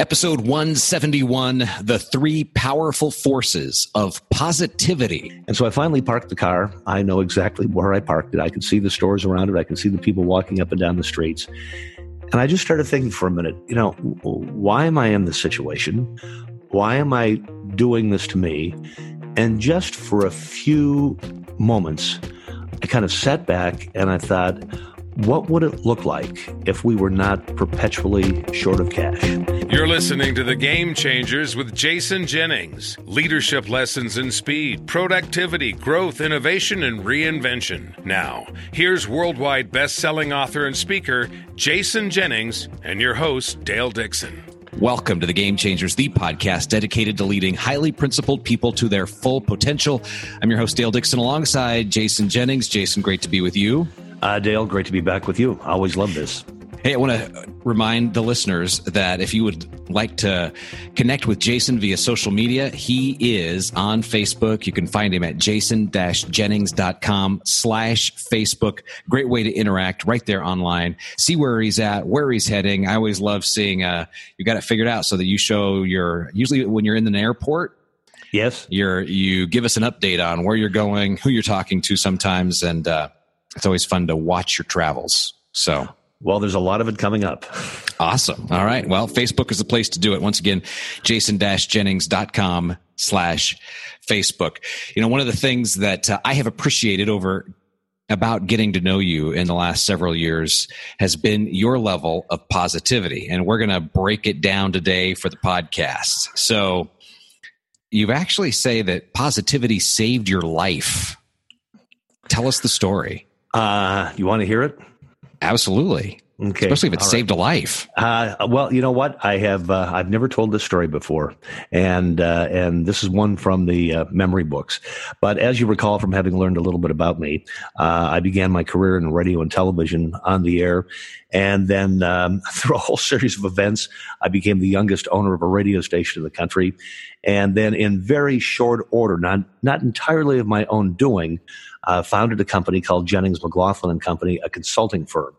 Episode 171 The Three Powerful Forces of Positivity. And so I finally parked the car. I know exactly where I parked it. I can see the stores around it, I can see the people walking up and down the streets. And I just started thinking for a minute, you know, why am I in this situation? Why am I doing this to me? And just for a few moments, I kind of sat back and I thought, what would it look like if we were not perpetually short of cash? You're listening to The Game Changers with Jason Jennings. Leadership lessons in speed, productivity, growth, innovation, and reinvention. Now, here's worldwide best-selling author and speaker Jason Jennings and your host Dale Dixon. Welcome to the Game Changers, the podcast dedicated to leading highly principled people to their full potential. I'm your host, Dale Dixon, alongside Jason Jennings. Jason, great to be with you. Uh, Dale, great to be back with you. I always love this. Hey, I want to remind the listeners that if you would like to connect with Jason via social media, he is on Facebook. You can find him at jason-jennings.com slash Facebook. Great way to interact right there online. See where he's at, where he's heading. I always love seeing, uh, you got it figured out so that you show your, usually when you're in an airport, Yes. You're, you give us an update on where you're going, who you're talking to sometimes, and, uh, it's always fun to watch your travels. So, well, there's a lot of it coming up. Awesome. All right. Well, Facebook is the place to do it. Once again, jason-jennings.com slash Facebook. You know, one of the things that uh, I have appreciated over about getting to know you in the last several years has been your level of positivity. And we're going to break it down today for the podcast. So you actually say that positivity saved your life. Tell us the story. Uh, you want to hear it? Absolutely. Okay. Especially if it All saved right. a life. Uh, well, you know what? I have uh, I've never told this story before, and uh, and this is one from the uh, memory books. But as you recall from having learned a little bit about me, uh, I began my career in radio and television on the air, and then um, through a whole series of events, I became the youngest owner of a radio station in the country, and then in very short order, not not entirely of my own doing, uh, founded a company called Jennings McGlothlin and Company, a consulting firm.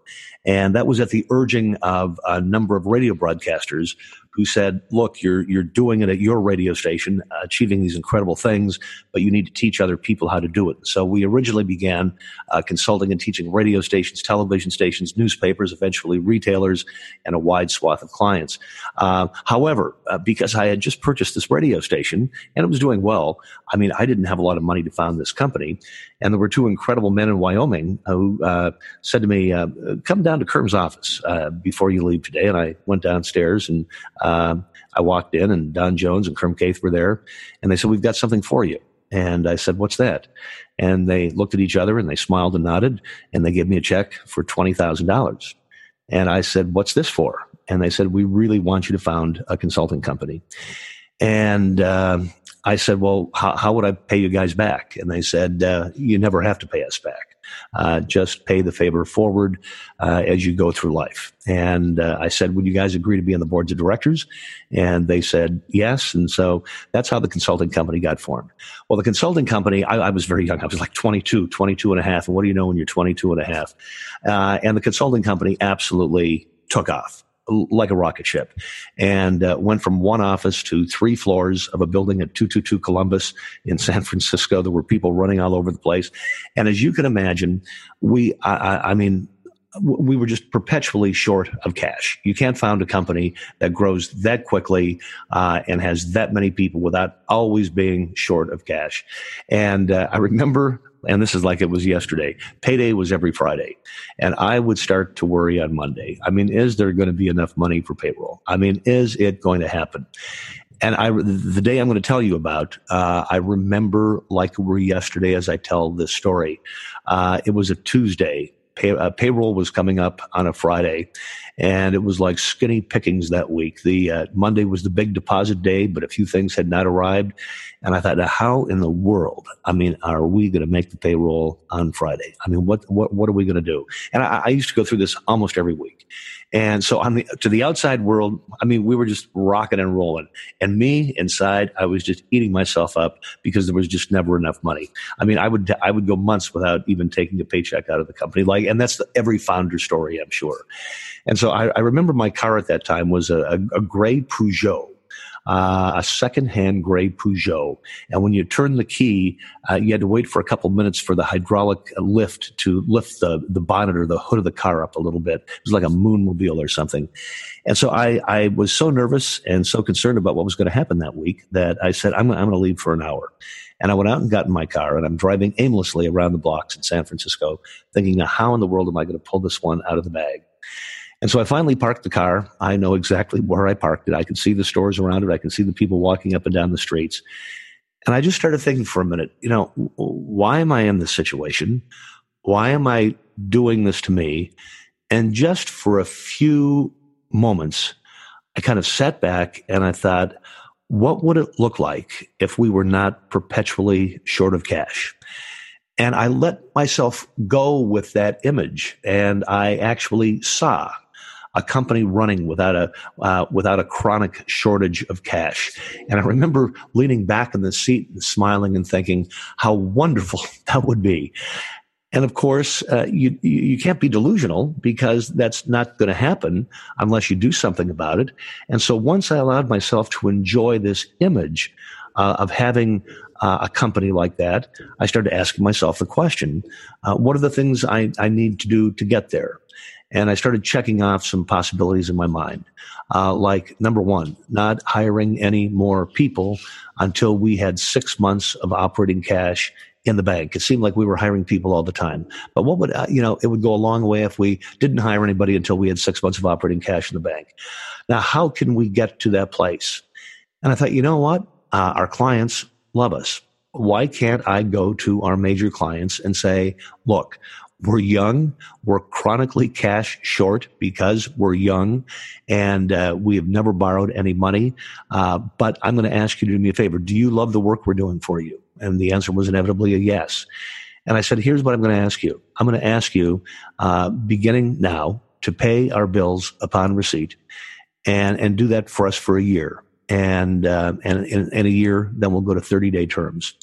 And that was at the urging of a number of radio broadcasters who said, look, you're, you're doing it at your radio station, achieving these incredible things, but you need to teach other people how to do it. So we originally began uh, consulting and teaching radio stations, television stations, newspapers, eventually retailers, and a wide swath of clients. Uh, however, uh, because I had just purchased this radio station and it was doing well, I mean, I didn't have a lot of money to found this company. And there were two incredible men in Wyoming who uh, said to me, uh, come down to Kerm's office uh, before you leave today. And I went downstairs and um, I walked in and Don Jones and Kerm Caith were there and they said, we've got something for you. And I said, what's that? And they looked at each other and they smiled and nodded and they gave me a check for $20,000. And I said, what's this for? And they said, we really want you to found a consulting company. And, uh, I said, well, how, how, would I pay you guys back? And they said, uh, you never have to pay us back. Uh, just pay the favor forward uh, as you go through life. And uh, I said, would you guys agree to be on the boards of directors? And they said yes. And so that's how the consulting company got formed. Well, the consulting company, I, I was very young. I was like 22, 22 and a half. And what do you know when you're 22 and a half? Uh, and the consulting company absolutely took off like a rocket ship and uh, went from one office to three floors of a building at 222 Columbus in San Francisco. There were people running all over the place. And as you can imagine, we, I, I mean, we were just perpetually short of cash. You can't found a company that grows that quickly uh, and has that many people without always being short of cash. And uh, I remember and this is like it was yesterday. Payday was every Friday. And I would start to worry on Monday. I mean, is there going to be enough money for payroll? I mean, is it going to happen? And I, the day I'm going to tell you about, uh, I remember like it were yesterday as I tell this story. Uh, it was a Tuesday. Pay, uh, payroll was coming up on a Friday, and it was like skinny pickings that week. The uh, Monday was the big deposit day, but a few things had not arrived, and I thought, how in the world? I mean, are we going to make the payroll on Friday? I mean, what what what are we going to do? And I, I used to go through this almost every week, and so on the to the outside world, I mean, we were just rocking and rolling, and me inside, I was just eating myself up because there was just never enough money. I mean, I would I would go months without even taking a paycheck out of the company, like, and that's the, every founder story, I'm sure. And so I, I remember my car at that time was a, a, a gray Peugeot uh, a secondhand gray Peugeot. And when you turn the key, uh, you had to wait for a couple minutes for the hydraulic lift to lift the, the bonnet or the hood of the car up a little bit. It was like a moonmobile or something. And so I, I was so nervous and so concerned about what was going to happen that week that I said, I'm, I'm going to leave for an hour. And I went out and got in my car and I'm driving aimlessly around the blocks in San Francisco, thinking, now how in the world am I going to pull this one out of the bag? And so I finally parked the car. I know exactly where I parked it. I can see the stores around it. I can see the people walking up and down the streets. And I just started thinking for a minute, you know, why am I in this situation? Why am I doing this to me? And just for a few moments, I kind of sat back and I thought, what would it look like if we were not perpetually short of cash? And I let myself go with that image and I actually saw a company running without a uh, without a chronic shortage of cash. And I remember leaning back in the seat and smiling and thinking how wonderful that would be. And of course, uh, you you can't be delusional because that's not going to happen unless you do something about it. And so once I allowed myself to enjoy this image uh, of having uh, a company like that, I started asking myself the question: uh, What are the things I, I need to do to get there? And I started checking off some possibilities in my mind. Uh, like number one, not hiring any more people until we had six months of operating cash in the bank. It seemed like we were hiring people all the time. But what would, uh, you know, it would go a long way if we didn't hire anybody until we had six months of operating cash in the bank. Now, how can we get to that place? And I thought, you know what? Uh, our clients love us. Why can't I go to our major clients and say, look, we're young. We're chronically cash short because we're young and uh, we have never borrowed any money. Uh, but I'm going to ask you to do me a favor. Do you love the work we're doing for you? And the answer was inevitably a yes. And I said, here's what I'm going to ask you. I'm going to ask you, uh, beginning now, to pay our bills upon receipt and, and do that for us for a year. And, uh, and in, in a year, then we'll go to 30 day terms.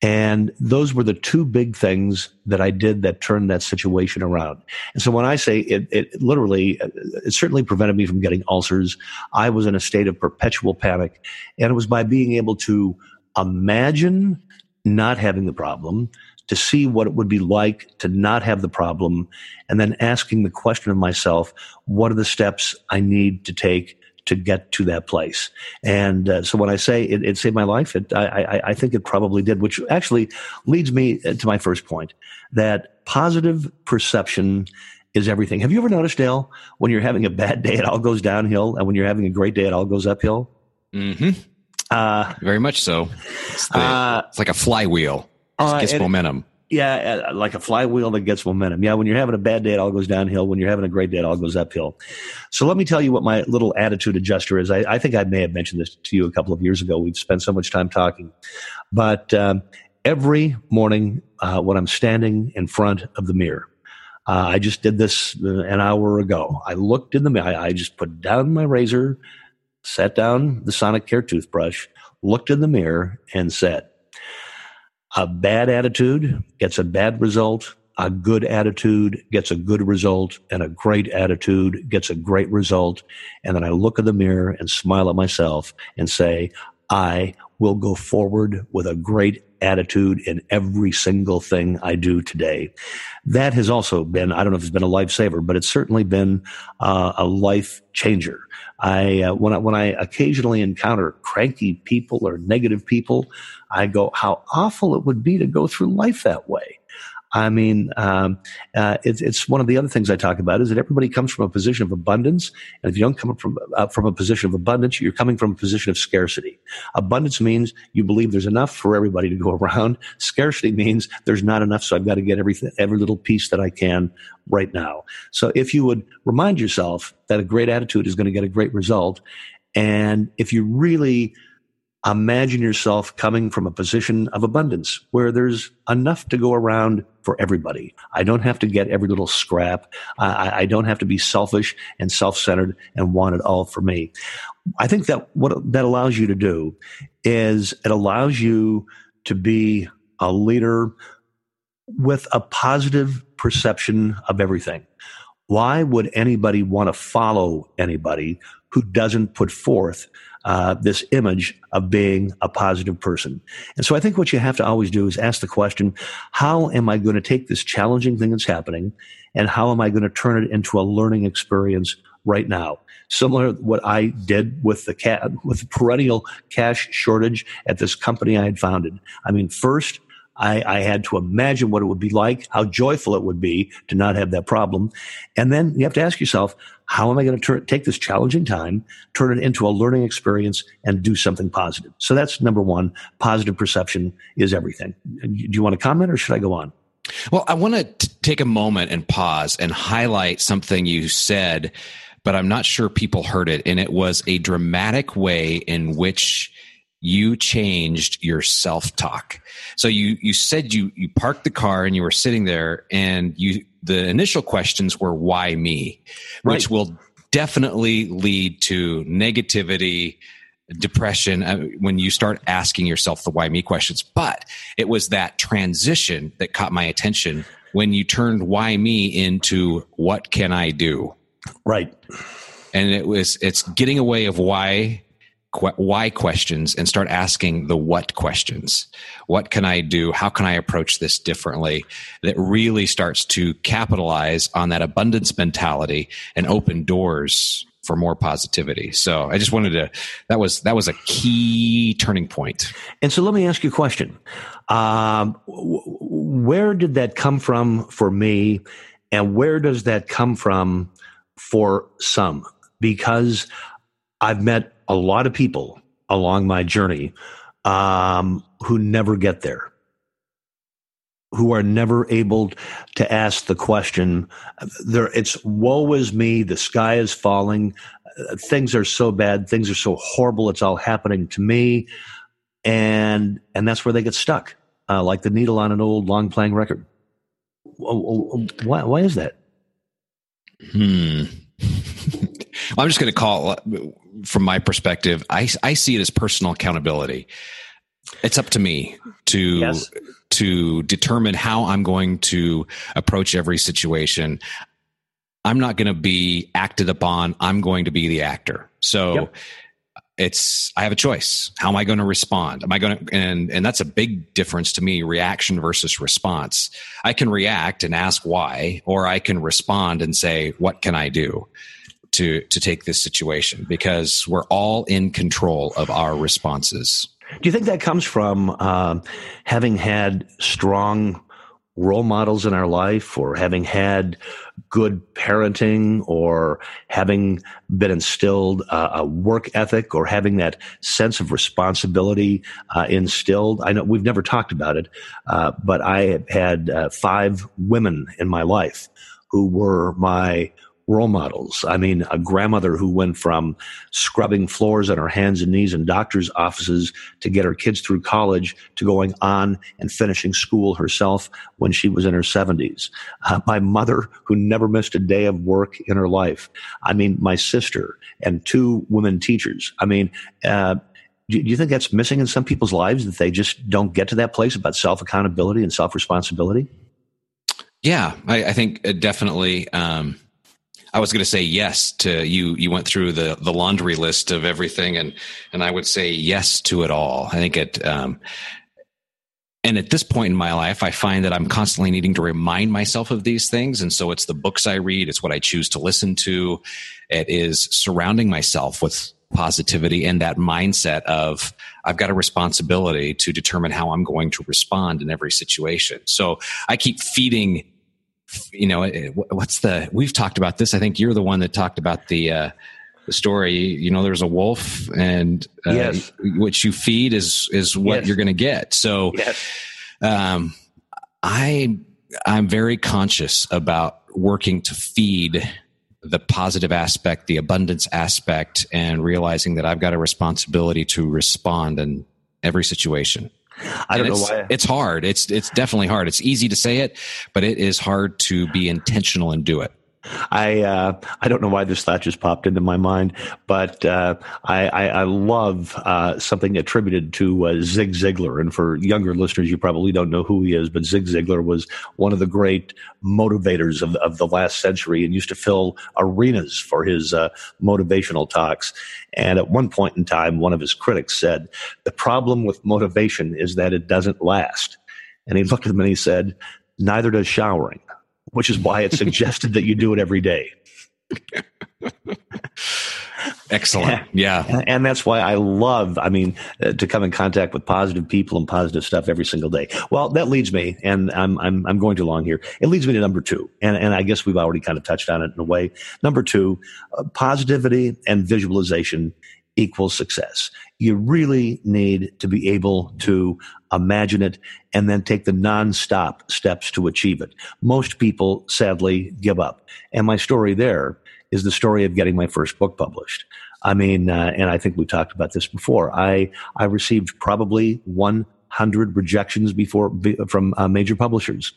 And those were the two big things that I did that turned that situation around. And so when I say it, it literally, uh, it certainly prevented me from getting ulcers. I was in a state of perpetual panic. And it was by being able to imagine not having the problem, to see what it would be like to not have the problem, and then asking the question of myself, what are the steps I need to take to get to that place. And uh, so when I say it, it saved my life, it, I, I, I, think it probably did, which actually leads me uh, to my first point that positive perception is everything. Have you ever noticed, Dale, when you're having a bad day, it all goes downhill, and when you're having a great day, it all goes uphill? hmm Uh, Very much so. It's, the, uh, it's like a flywheel. It uh, gets momentum yeah, uh, like a flywheel that gets momentum. Yeah, when you're having a bad day, it all goes downhill. When you're having a great day, it all goes uphill. So let me tell you what my little attitude adjuster is. I, I think I may have mentioned this to you a couple of years ago. We've spent so much time talking, but um, every morning uh, when I'm standing in front of the mirror, uh, I just did this uh, an hour ago. I looked in the mirror. I just put down my razor, sat down the Sonicare toothbrush, looked in the mirror, and said a bad attitude gets a bad result. A good attitude gets a good result and a great attitude gets a great result. And then I look in the mirror and smile at myself and say, I will go forward with a great attitude in every single thing I do today. That has also been, I don't know if it's been a lifesaver, but it's certainly been uh, a life changer. I, uh, when I, when I occasionally encounter cranky people or negative people, I go, how awful it would be to go through life that way. I mean, um, uh, it's, it's one of the other things I talk about is that everybody comes from a position of abundance, and if you don't come from uh, from a position of abundance, you're coming from a position of scarcity. Abundance means you believe there's enough for everybody to go around. Scarcity means there's not enough, so I've got to get everything, every little piece that I can right now. So if you would remind yourself that a great attitude is going to get a great result, and if you really imagine yourself coming from a position of abundance where there's enough to go around for everybody. I don't have to get every little scrap. I, I don't have to be selfish and self-centered and want it all for me. I think that what that allows you to do is it allows you to be a leader with a positive perception of everything. why would anybody want to follow anybody who doesn't put forth uh, this image of being a positive person. And so I think what you have to always do is ask the question, how am I going to take this challenging thing that's happening and how am I going to turn it into a learning experience right now? Similar to what I did with the with the perennial cash shortage at this company I had founded. I mean, first, I, I, had to imagine what it would be like, how joyful it would be to not have that problem. And then you have to ask yourself, how am I going to take this challenging time, turn it into a learning experience and do something positive? So that's number one. Positive perception is everything. Do you want to comment or should I go on? Well, I want to take a moment and pause and highlight something you said, but I'm not sure people heard it. And it was a dramatic way in which you changed your self-talk. So you you said you you parked the car and you were sitting there and you the initial questions were why me, right. which will definitely lead to negativity, depression uh, when you start asking yourself the why me questions. But it was that transition that caught my attention when you turned why me into what can I do? Right. And it was it's getting away of why why questions and start asking the what questions. What can I do? How can I approach this differently? That really starts to capitalize on that abundance mentality and open doors for more positivity. So I just wanted to that was that was a key turning point. And so let me ask you a question. Um, where did that come from for me, and where does that come from for some? Because I've met a lot of people along my journey um, who never get there, who are never able to ask the question. There, it's woe is me. The sky is falling. Things are so bad. Things are so horrible. It's all happening to me, and and that's where they get stuck, uh, like the needle on an old long playing record. Why, why is that? Hmm. I'm just going to call it, from my perspective. I, I see it as personal accountability. It's up to me to yes. to determine how I'm going to approach every situation. I'm not going to be acted upon. I'm going to be the actor. So yep. it's I have a choice. How am I going to respond? Am I going to and and that's a big difference to me reaction versus response. I can react and ask why or I can respond and say what can I do? To to take this situation because we're all in control of our responses. Do you think that comes from um, having had strong role models in our life, or having had good parenting, or having been instilled uh, a work ethic, or having that sense of responsibility uh, instilled? I know we've never talked about it, uh, but I have had uh, five women in my life who were my role models. I mean, a grandmother who went from scrubbing floors on her hands and knees in doctor's offices to get her kids through college to going on and finishing school herself when she was in her 70s. Uh, my mother who never missed a day of work in her life. I mean, my sister and two women teachers. I mean, uh, do you think that's missing in some people's lives that they just don't get to that place about self accountability and self responsibility? Yeah, I, I think definitely. Um, I was going to say yes to you. You went through the the laundry list of everything, and and I would say yes to it all. I think it. Um, and at this point in my life, I find that I'm constantly needing to remind myself of these things. And so it's the books I read, it's what I choose to listen to. It is surrounding myself with positivity and that mindset of I've got a responsibility to determine how I'm going to respond in every situation. So I keep feeding you know, what's the, we've talked about this. I think you're the one that talked about the, uh, the story, you know, there's a wolf and, uh, yes. what you feed is, is what yes. you're going to get. So, yes. um, I, I'm very conscious about working to feed the positive aspect, the abundance aspect, and realizing that I've got a responsibility to respond in every situation. I don't know why. It's hard. It's it's definitely hard. It's easy to say it, but it is hard to be intentional and do it. I uh, I don't know why this thought just popped into my mind, but uh, I, I, I love uh, something attributed to uh, Zig Ziglar. And for younger listeners, you probably don't know who he is, but Zig Ziglar was one of the great motivators of, of the last century and used to fill arenas for his uh, motivational talks. And at one point in time, one of his critics said, "The problem with motivation is that it doesn't last." And he looked at him and he said, "Neither does showering." Which is why it's suggested that you do it every day. Excellent. Yeah. And that's why I love, I mean, uh, to come in contact with positive people and positive stuff every single day. Well, that leads me, and I'm, I'm, I'm going too long here. It leads me to number two. And, and I guess we've already kind of touched on it in a way. Number two, uh, positivity and visualization equals success. You really need to be able to imagine it and then take the nonstop steps to achieve it. Most people sadly give up. And my story there is the story of getting my first book published. I mean, uh, and I think we talked about this before. I, I received probably 100 rejections before from uh, major publishers.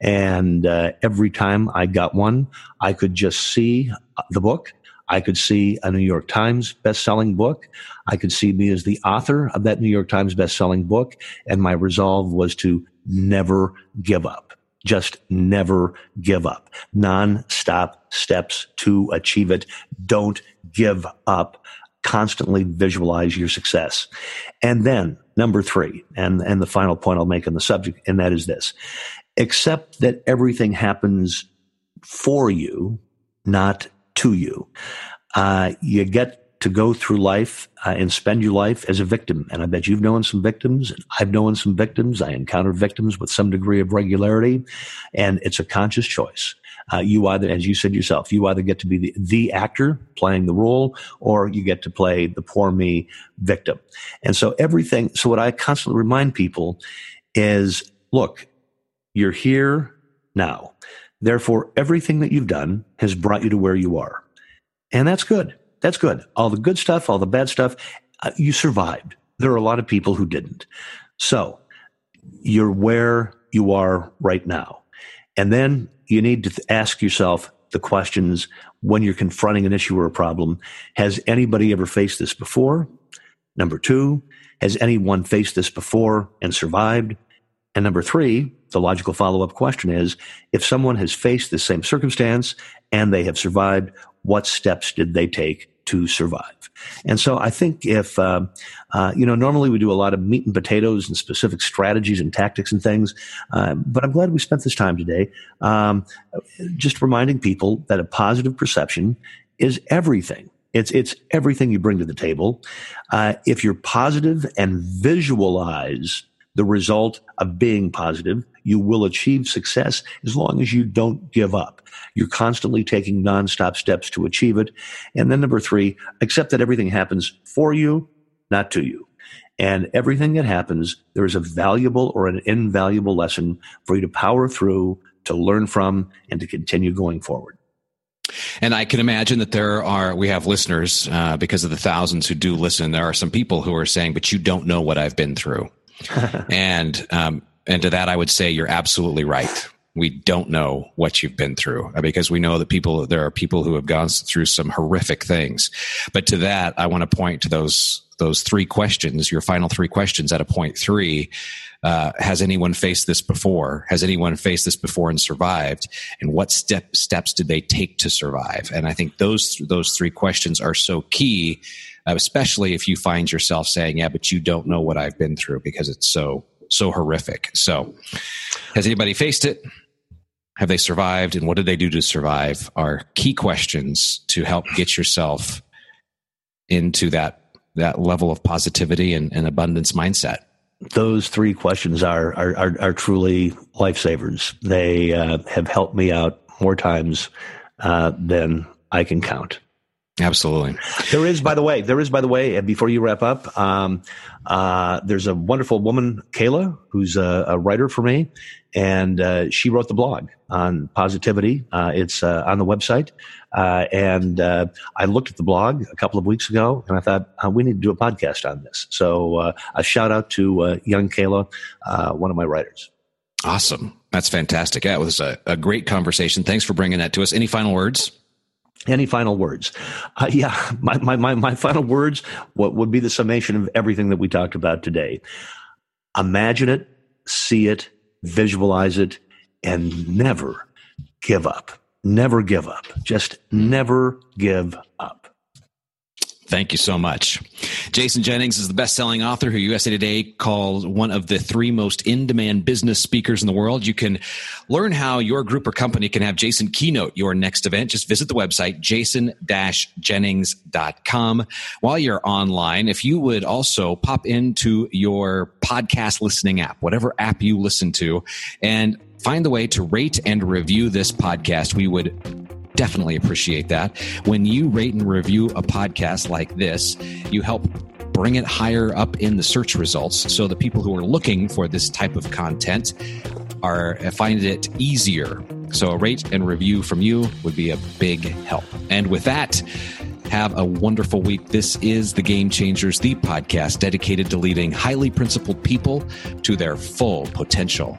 And uh, every time I got one, I could just see the book I could see a New York Times best-selling book. I could see me as the author of that New York Times best-selling book. And my resolve was to never give up. Just never give up. Non-stop steps to achieve it. Don't give up. Constantly visualize your success. And then number three, and, and the final point I'll make on the subject, and that is this. Accept that everything happens for you, not to you. Uh, you get to go through life uh, and spend your life as a victim. And I bet you've known some victims. I've known some victims. I encounter victims with some degree of regularity. And it's a conscious choice. Uh, you either, as you said yourself, you either get to be the, the actor playing the role or you get to play the poor me victim. And so everything, so what I constantly remind people is look, you're here now. Therefore, everything that you've done has brought you to where you are. And that's good. That's good. All the good stuff, all the bad stuff, uh, you survived. There are a lot of people who didn't. So you're where you are right now. And then you need to ask yourself the questions when you're confronting an issue or a problem. Has anybody ever faced this before? Number two, has anyone faced this before and survived? And number three, the logical follow up question is if someone has faced the same circumstance and they have survived, what steps did they take to survive? And so I think if, uh, uh, you know, normally we do a lot of meat and potatoes and specific strategies and tactics and things, uh, but I'm glad we spent this time today um, just reminding people that a positive perception is everything. It's it's everything you bring to the table. Uh, if you're positive and visualize the result of being positive. You will achieve success as long as you don't give up. You're constantly taking nonstop steps to achieve it. And then number three, accept that everything happens for you, not to you. And everything that happens, there is a valuable or an invaluable lesson for you to power through, to learn from, and to continue going forward. And I can imagine that there are, we have listeners, uh, because of the thousands who do listen, there are some people who are saying, but you don't know what I've been through. and um, and to that, I would say you're absolutely right. We don't know what you've been through uh, because we know that people there are people who have gone through some horrific things. But to that, I want to point to those those three questions. Your final three questions at a point three. Uh, has anyone faced this before? Has anyone faced this before and survived? And what step steps did they take to survive? And I think those those three questions are so key especially if you find yourself saying, "Yeah, but you don't know what I've been through because it's so so horrific." So, has anybody faced it? Have they survived, and what did they do to survive? Are key questions to help get yourself into that that level of positivity and, and abundance mindset those three questions are are, are, are truly lifesavers. They uh, have helped me out more times uh, than I can count. Absolutely. There is, by the way, there is, by the way, before you wrap up, um, uh, there's a wonderful woman, Kayla, who's a, a writer for me, and uh, she wrote the blog on positivity. Uh, it's uh, on the website. Uh, and uh, I looked at the blog a couple of weeks ago, and I thought we need to do a podcast on this. So a shout out to young Kayla, one of my writers. Awesome. That's fantastic. That was a, a great conversation. Thanks for bringing that to us. Any final words? Any final words? Uh, yeah, my, my, my, my final words what would be the summation of everything that we talked about today. Imagine it, see it, visualize it, and never give up. Never give up. Just never give up. Thank you so much. Jason Jennings is the best selling author who USA Today calls one of the three most in demand business speakers in the world. You can learn how your group or company can have Jason keynote your next event. Just visit the website, jason jennings.com. While you're online, if you would also pop into your podcast listening app, whatever app you listen to, and find the way to rate and review this podcast, we would definitely appreciate that. When you rate and review a podcast like this, you help bring it higher up in the search results so the people who are looking for this type of content are find it easier. So a rate and review from you would be a big help. And with that, have a wonderful week. This is The Game Changers, the podcast dedicated to leading highly principled people to their full potential.